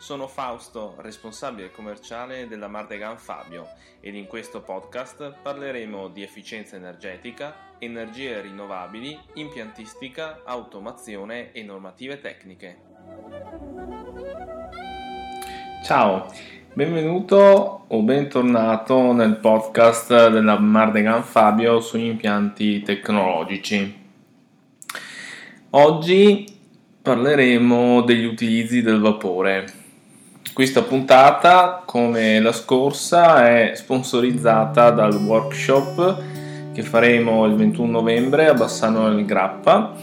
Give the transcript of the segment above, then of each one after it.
Sono Fausto, responsabile commerciale della Mardegan Fabio ed in questo podcast parleremo di efficienza energetica, energie rinnovabili, impiantistica, automazione e normative tecniche. Ciao, benvenuto o bentornato nel podcast della Mardegan Fabio sugli impianti tecnologici. Oggi parleremo degli utilizzi del vapore. Questa puntata, come la scorsa, è sponsorizzata dal workshop che faremo il 21 novembre a Bassano del Grappa.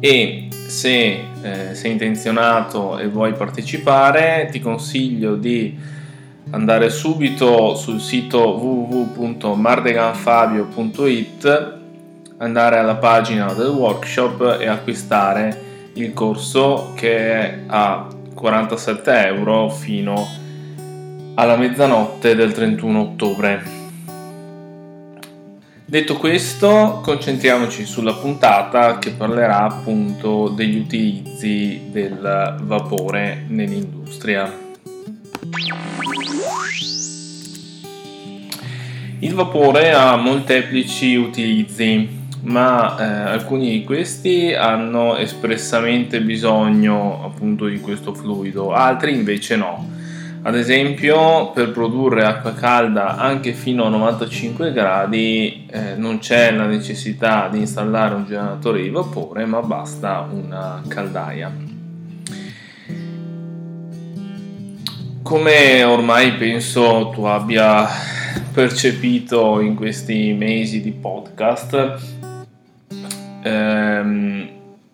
E se eh, sei intenzionato e vuoi partecipare ti consiglio di andare subito sul sito www.mardeganfabio.it andare alla pagina del workshop e acquistare il corso che è a 47 euro fino alla mezzanotte del 31 ottobre Detto questo, concentriamoci sulla puntata che parlerà appunto degli utilizzi del vapore nell'industria. Il vapore ha molteplici utilizzi, ma eh, alcuni di questi hanno espressamente bisogno appunto di questo fluido, altri invece no. Ad esempio, per produrre acqua calda anche fino a 95 gradi eh, non c'è la necessità di installare un generatore di vapore, ma basta una caldaia. Come ormai penso tu abbia percepito in questi mesi di podcast, ehm,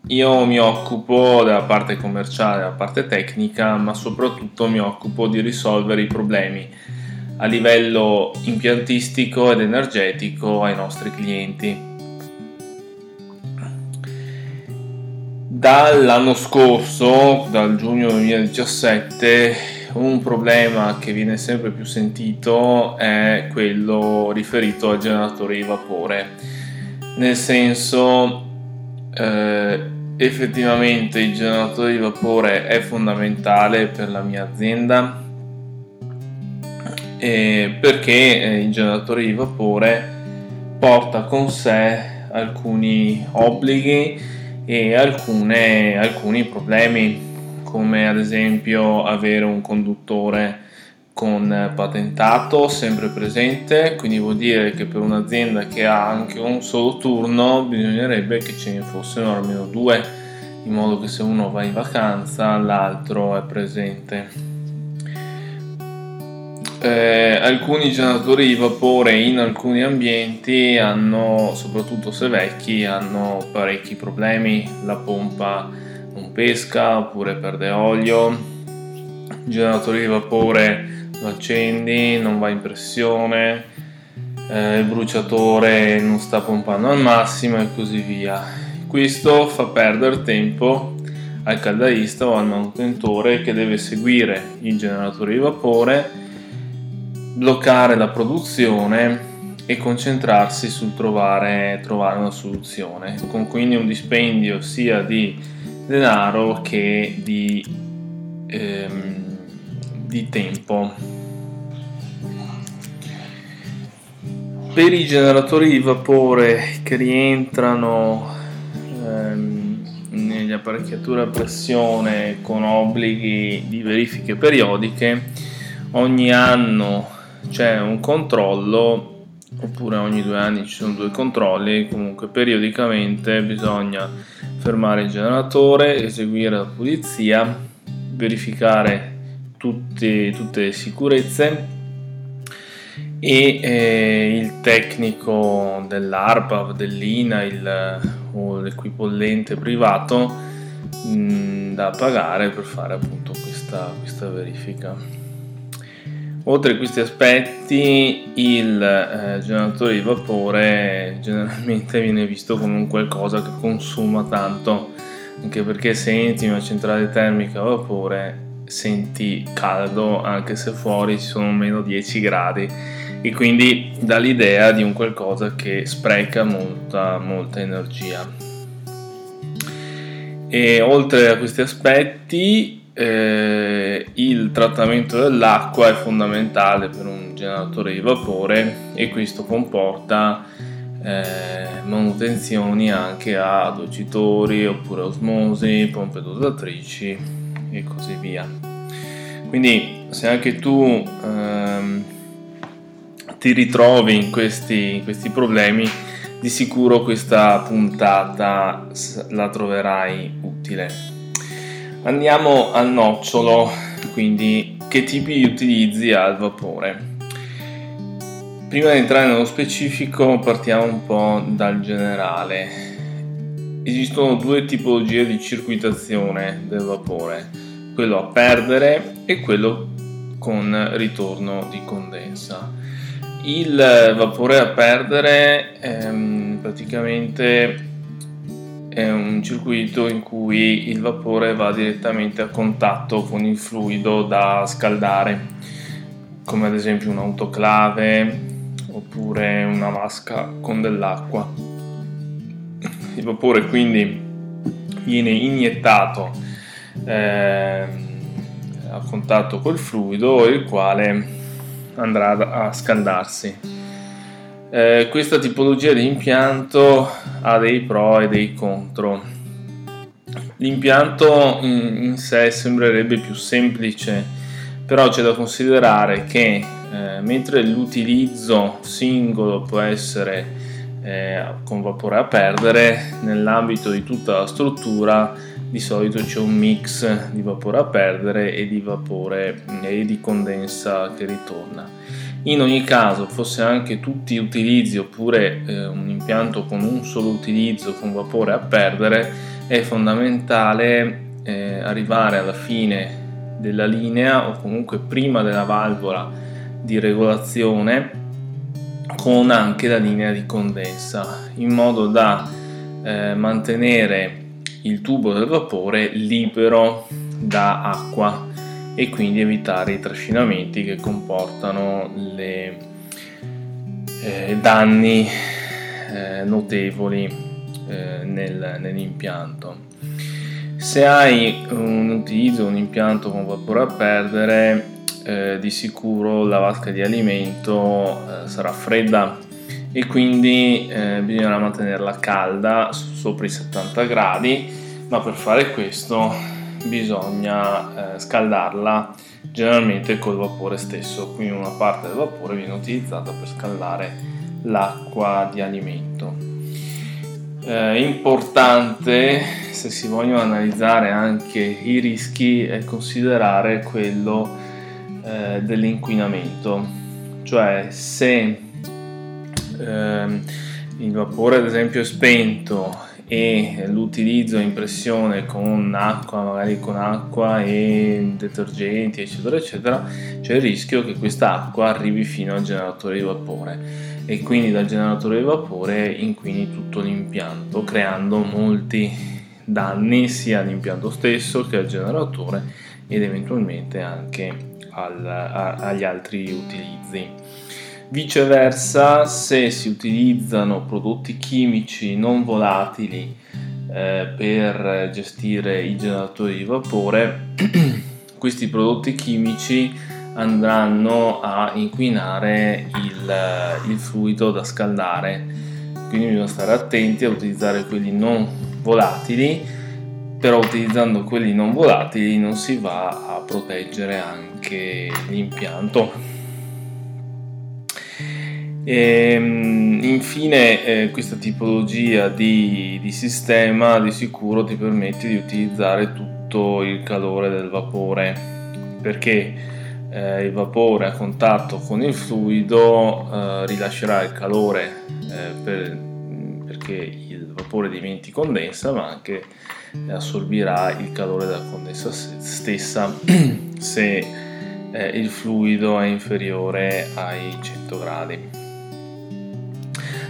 io mi occupo della parte commerciale, della parte tecnica, ma soprattutto mi occupo di risolvere i problemi a livello impiantistico ed energetico ai nostri clienti. Dall'anno scorso, dal giugno 2017, un problema che viene sempre più sentito è quello riferito al generatore di vapore, nel senso eh, effettivamente il generatore di vapore è fondamentale per la mia azienda. Eh, perché il generatore di vapore porta con sé alcuni obblighi e alcune, alcuni problemi come ad esempio avere un conduttore con patentato sempre presente, quindi vuol dire che per un'azienda che ha anche un solo turno bisognerebbe che ce ne fossero almeno due, in modo che se uno va in vacanza l'altro è presente. Eh, alcuni generatori di vapore in alcuni ambienti hanno, soprattutto se vecchi, hanno parecchi problemi, la pompa non pesca oppure perde olio, generatori di vapore lo accendi, non va in pressione, eh, il bruciatore non sta pompando al massimo e così via. Questo fa perdere tempo al caldaista o al manutentore che deve seguire il generatore di vapore, bloccare la produzione e concentrarsi sul trovare, trovare una soluzione, con quindi un dispendio sia di denaro che di, ehm, di tempo. Per i generatori di vapore che rientrano ehm, nelle apparecchiature a pressione con obblighi di verifiche periodiche, ogni anno c'è un controllo, oppure ogni due anni ci sono due controlli, comunque periodicamente bisogna fermare il generatore, eseguire la pulizia, verificare tutti, tutte le sicurezze e eh, il tecnico dell'ARPA, dell'INA il, o l'equipollente privato mh, da pagare per fare appunto questa, questa verifica. Oltre a questi aspetti, il eh, generatore di vapore generalmente viene visto come un qualcosa che consuma tanto, anche perché se entri in una centrale termica a vapore senti caldo anche se fuori ci sono meno 10 gradi e quindi dà l'idea di un qualcosa che spreca molta, molta energia. E oltre a questi aspetti eh, il trattamento dell'acqua è fondamentale per un generatore di vapore e questo comporta eh, manutenzioni anche a docitori oppure osmosi, pompe dosatrici e così via. Quindi se anche tu ehm, ti ritrovi in questi, in questi problemi, di sicuro questa puntata la troverai utile. Andiamo al nocciolo, quindi che tipi utilizzi ha il vapore. Prima di entrare nello specifico partiamo un po' dal generale. Esistono due tipologie di circuitazione del vapore, quello a perdere e quello con ritorno di condensa. Il vapore a perdere ehm, praticamente è un circuito in cui il vapore va direttamente a contatto con il fluido da scaldare, come ad esempio un'autoclave oppure una vasca con dell'acqua. Il vapore quindi viene iniettato eh, a contatto col fluido il quale andrà a scaldarsi eh, questa tipologia di impianto ha dei pro e dei contro. L'impianto in, in sé sembrerebbe più semplice, però c'è da considerare che eh, mentre l'utilizzo singolo può essere eh, con vapore a perdere, nell'ambito di tutta la struttura di solito c'è un mix di vapore a perdere e di vapore e di condensa che ritorna. In ogni caso, fosse anche tutti utilizzi oppure eh, un impianto con un solo utilizzo con vapore a perdere, è fondamentale eh, arrivare alla fine della linea o comunque prima della valvola di regolazione con anche la linea di condensa in modo da eh, mantenere il tubo del vapore libero da acqua e quindi evitare i trascinamenti che comportano le eh, danni eh, notevoli eh, nel, nell'impianto. Se hai un utilizzo un impianto con vapore a perdere, eh, di sicuro la vasca di alimento eh, sarà fredda e quindi eh, bisognerà mantenerla calda sopra i 70 gradi, ma per fare questo bisogna eh, scaldarla generalmente col vapore stesso, quindi una parte del vapore viene utilizzata per scaldare l'acqua di alimento. Eh, importante se si vogliono analizzare anche i rischi è considerare quello eh, dell'inquinamento, cioè se ehm, il vapore ad esempio è spento e l'utilizzo in pressione con acqua, magari con acqua e detergenti, eccetera, eccetera, c'è il rischio che questa acqua arrivi fino al generatore di vapore. E quindi dal generatore di vapore inquini tutto l'impianto, creando molti danni sia all'impianto stesso che al generatore ed eventualmente anche al, a, agli altri utilizzi. Viceversa, se si utilizzano prodotti chimici non volatili eh, per gestire i generatori di vapore, questi prodotti chimici andranno a inquinare il, il fluido da scaldare. Quindi bisogna stare attenti a utilizzare quelli non volatili, però utilizzando quelli non volatili non si va a proteggere anche l'impianto. E, ehm, infine eh, questa tipologia di, di, sistema di sicuro ti permette di utilizzare tutto il calore del vapore perché eh, il vapore a contatto con il fluido eh, rilascerà il calore eh, per, perché il vapore diventi condensa ma anche assorbirà il calore della condensa stessa. Se eh, il fluido è inferiore ai 100 gradi.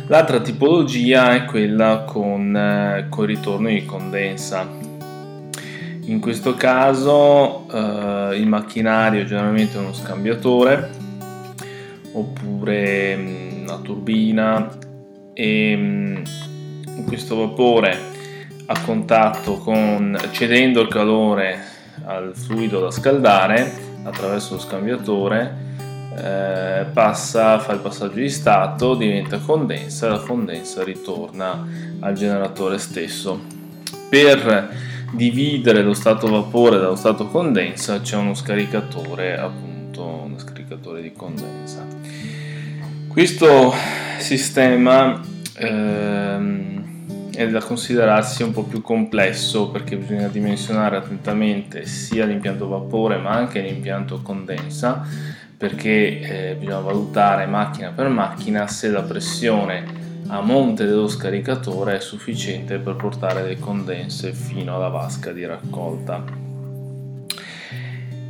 L'altra tipologia è quella con, eh, con ritorno di condensa. In questo caso eh, il macchinario generalmente è uno scambiatore oppure mh, mm, una turbina e mh, mm, questo vapore a contatto con cedendo il calore al fluido da scaldare attraverso lo scambiatore eh, passa, fa il passaggio di stato, diventa condensa e la condensa ritorna al generatore stesso. Per dividere lo stato vapore dallo stato condensa c'è uno scaricatore, appunto uno scaricatore di condensa. Questo sistema ehm, è da considerarsi un po' più complesso perché bisogna dimensionare attentamente sia l'impianto vapore ma anche l'impianto condensa perché eh, bisogna valutare macchina per macchina se la pressione a monte dello scaricatore è sufficiente per portare le condense fino alla vasca di raccolta.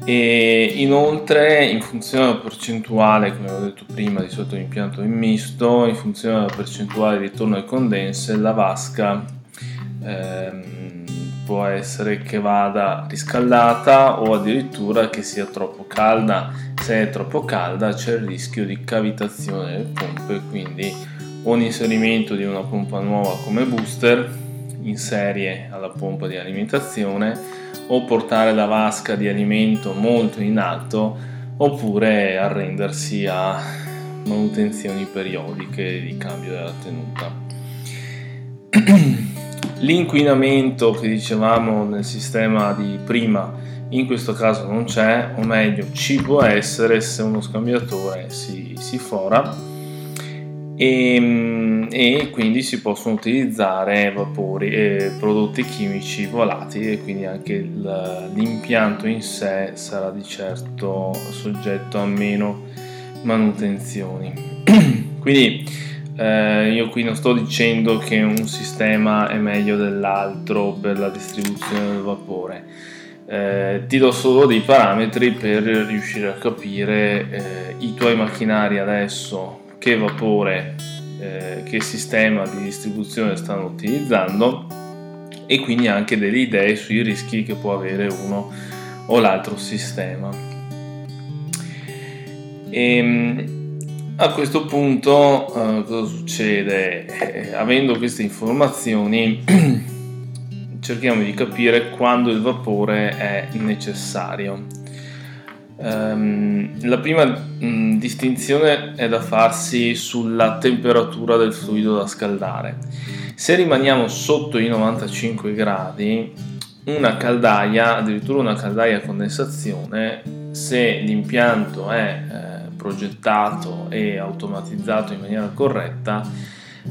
E inoltre, in funzione della percentuale, come ho detto prima, di solito l'impianto è misto, in funzione della percentuale di ritorno alle condense, la vasca ehm, può essere che vada riscaldata o addirittura che sia troppo calda. Se è troppo calda c'è il rischio di cavitazione delle pompe, quindi o l'inserimento di una pompa nuova come booster in serie alla pompa di alimentazione o portare la vasca di alimento molto in alto oppure arrendersi a manutenzioni periodiche di cambio della tenuta. L'inquinamento che dicevamo nel sistema di prima in questo caso non c'è, o meglio ci può essere se uno scambiatore si, si fora e, ehm, e, quindi si possono utilizzare vapori e prodotti chimici volatili e quindi anche l'impianto in sé sarà di certo soggetto a meno manutenzioni. quindi eh, io qui non sto dicendo che un sistema è meglio dell'altro per la distribuzione del vapore. Eh, ti do solo dei parametri per riuscire a capire eh, i tuoi macchinari adesso che vapore, eh, che sistema di distribuzione stanno utilizzando e quindi anche delle idee sui rischi che può avere uno o l'altro sistema. E, ehm, a questo punto eh, cosa succede? Eh, avendo queste informazioni cerchiamo di capire quando il vapore è necessario Um, la prima mh, distinzione è da farsi sulla temperatura del fluido da scaldare. Se rimaniamo sotto i 95 gradi, una caldaia, addirittura una caldaia a condensazione, se l'impianto è eh, progettato e automatizzato in maniera corretta,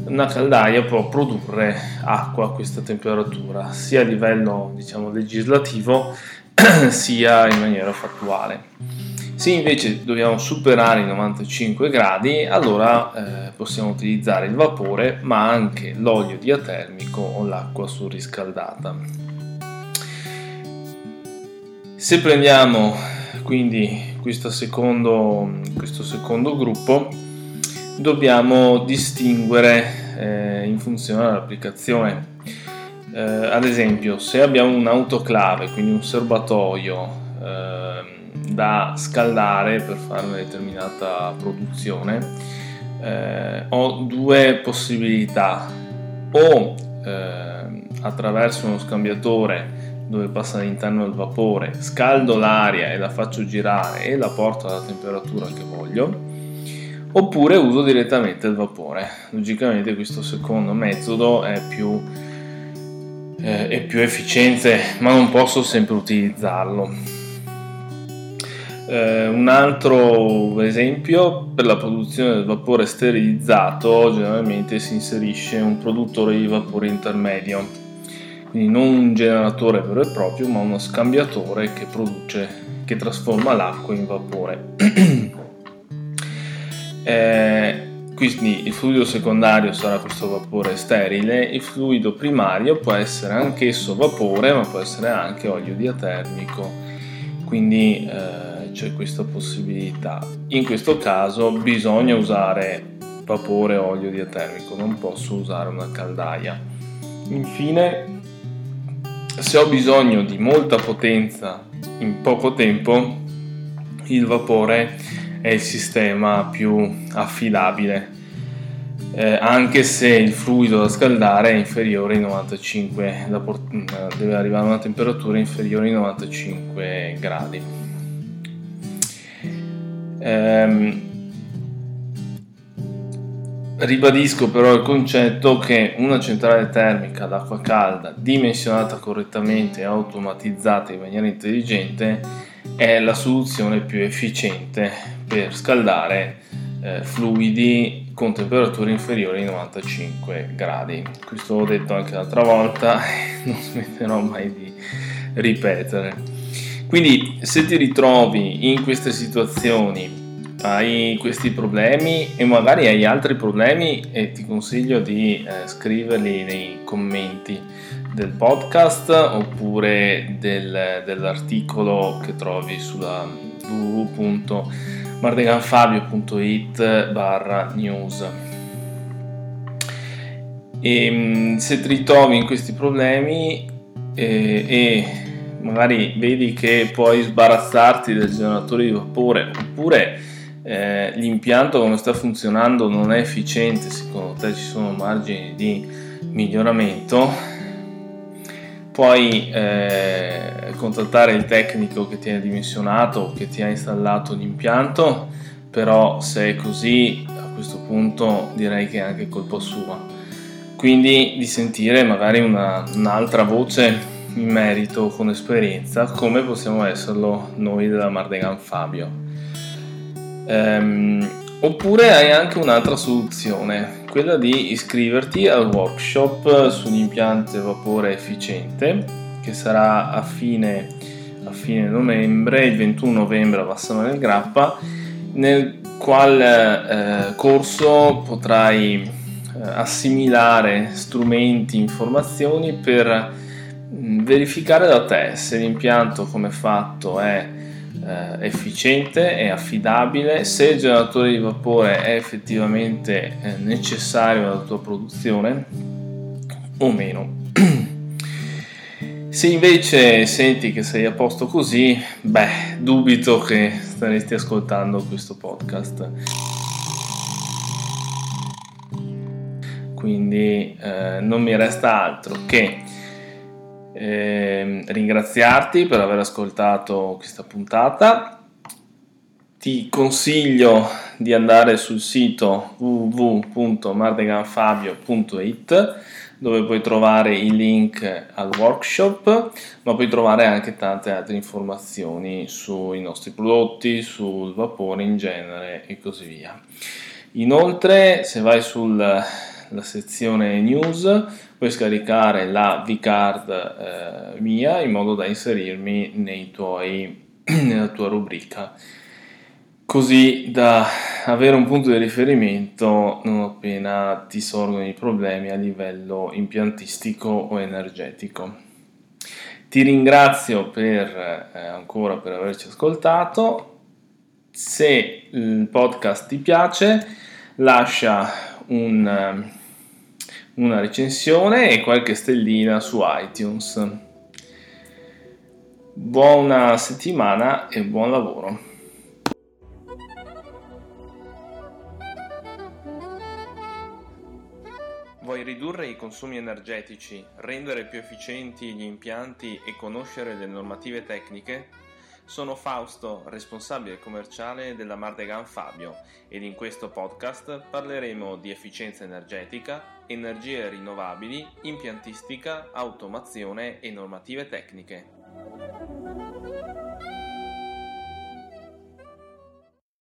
una caldaia può produrre acqua a questa temperatura, sia a livello diciamo, legislativo sia in maniera fattuale. Se invece dobbiamo superare i 95 gradi, allora eh, possiamo utilizzare il vapore, ma anche l'olio diatermico o l'acqua surriscaldata. Se prendiamo quindi questo secondo, questo secondo gruppo, dobbiamo distinguere eh, in funzione dell'applicazione eh, ad esempio, se abbiamo un'autoclave, quindi un serbatoio eh, da scaldare per fare una determinata produzione, eh, ho due possibilità. O eh, attraverso uno scambiatore dove passa all'interno del vapore, scaldo l'aria e la faccio girare e la porto alla temperatura che voglio, oppure uso direttamente il vapore. Logicamente questo secondo metodo è più eh, è più efficiente, ma non posso sempre utilizzarlo. Eh, un altro esempio, per la produzione del vapore sterilizzato generalmente si inserisce un produttore di vapore intermedio, quindi non un generatore vero e proprio, ma uno scambiatore che produce, che trasforma l'acqua in vapore. eh, quindi il fluido secondario sarà questo vapore sterile, il fluido primario può essere anch'esso vapore, ma può essere anche olio diatermico. Quindi eh, c'è questa possibilità. In questo caso bisogna usare vapore o olio diatermico, non posso usare una caldaia. Infine, se ho bisogno di molta potenza in poco tempo, il vapore è il sistema più affidabile. Eh, anche se il fluido da scaldare è inferiore ai 95 port- deve arrivare a una temperatura inferiore ai 95 gradi. Ehm, ribadisco però il concetto che una centrale termica ad acqua calda dimensionata correttamente e automatizzata in maniera intelligente è la soluzione più efficiente per scaldare eh, fluidi con temperature inferiori ai 95 gradi. Questo l'ho detto anche l'altra volta e non smetterò mai di ripetere. Quindi se ti ritrovi in queste situazioni, hai questi problemi e magari hai altri problemi e ti consiglio di eh, scriverli nei commenti del podcast oppure del, dell'articolo che trovi sulla www mardeganfabio.it barra news. E ehm, se ti ritrovi in questi problemi eh, e magari vedi che puoi sbarazzarti del generatore di vapore oppure eh, l'impianto come sta funzionando non è efficiente secondo te ci sono margini di miglioramento puoi eh, contattare il tecnico che ti ha dimensionato, che ti ha installato l'impianto, però se è così a questo punto direi che è anche colpa sua. Quindi di sentire magari una, un'altra voce in merito con esperienza come possiamo esserlo noi della Mardegan Fabio. Ehm, oppure hai anche un'altra soluzione quella di iscriverti al workshop sull'impianto vapore efficiente che sarà a fine, a fine novembre, il 21 novembre a Vassano del Grappa, nel qual eh, corso potrai eh, assimilare strumenti, informazioni per mm, verificare da te se l'impianto come fatto è eh, efficiente e affidabile, se il generatore di vapore è effettivamente eh, necessario alla tua produzione o meno. Se invece senti che sei a posto così, beh, dubito che staresti ascoltando questo podcast. Quindi eh, non mi resta altro che eh, ringraziarti per aver ascoltato questa puntata. Ti consiglio di andare sul sito www.mardeganfabio.it dove puoi trovare i link al workshop, ma puoi trovare anche tante altre informazioni sui nostri prodotti, sul vapore in genere e così via. Inoltre, se vai sulla sezione news, puoi scaricare la vCard eh, mia in modo da inserirmi tuoi, nella tua rubrica così da avere un punto di riferimento non appena ti sorgono i problemi a livello impiantistico o energetico. Ti ringrazio per, eh, ancora per averci ascoltato. Se il podcast ti piace, lascia un una recensione e qualche stellina su iTunes. Buona settimana e buon lavoro. Vuoi ridurre i consumi energetici, rendere più efficienti gli impianti e conoscere le normative tecniche? Sono Fausto, responsabile commerciale della Mardegan Fabio ed in questo podcast parleremo di efficienza energetica, energie rinnovabili, impiantistica, automazione e normative tecniche.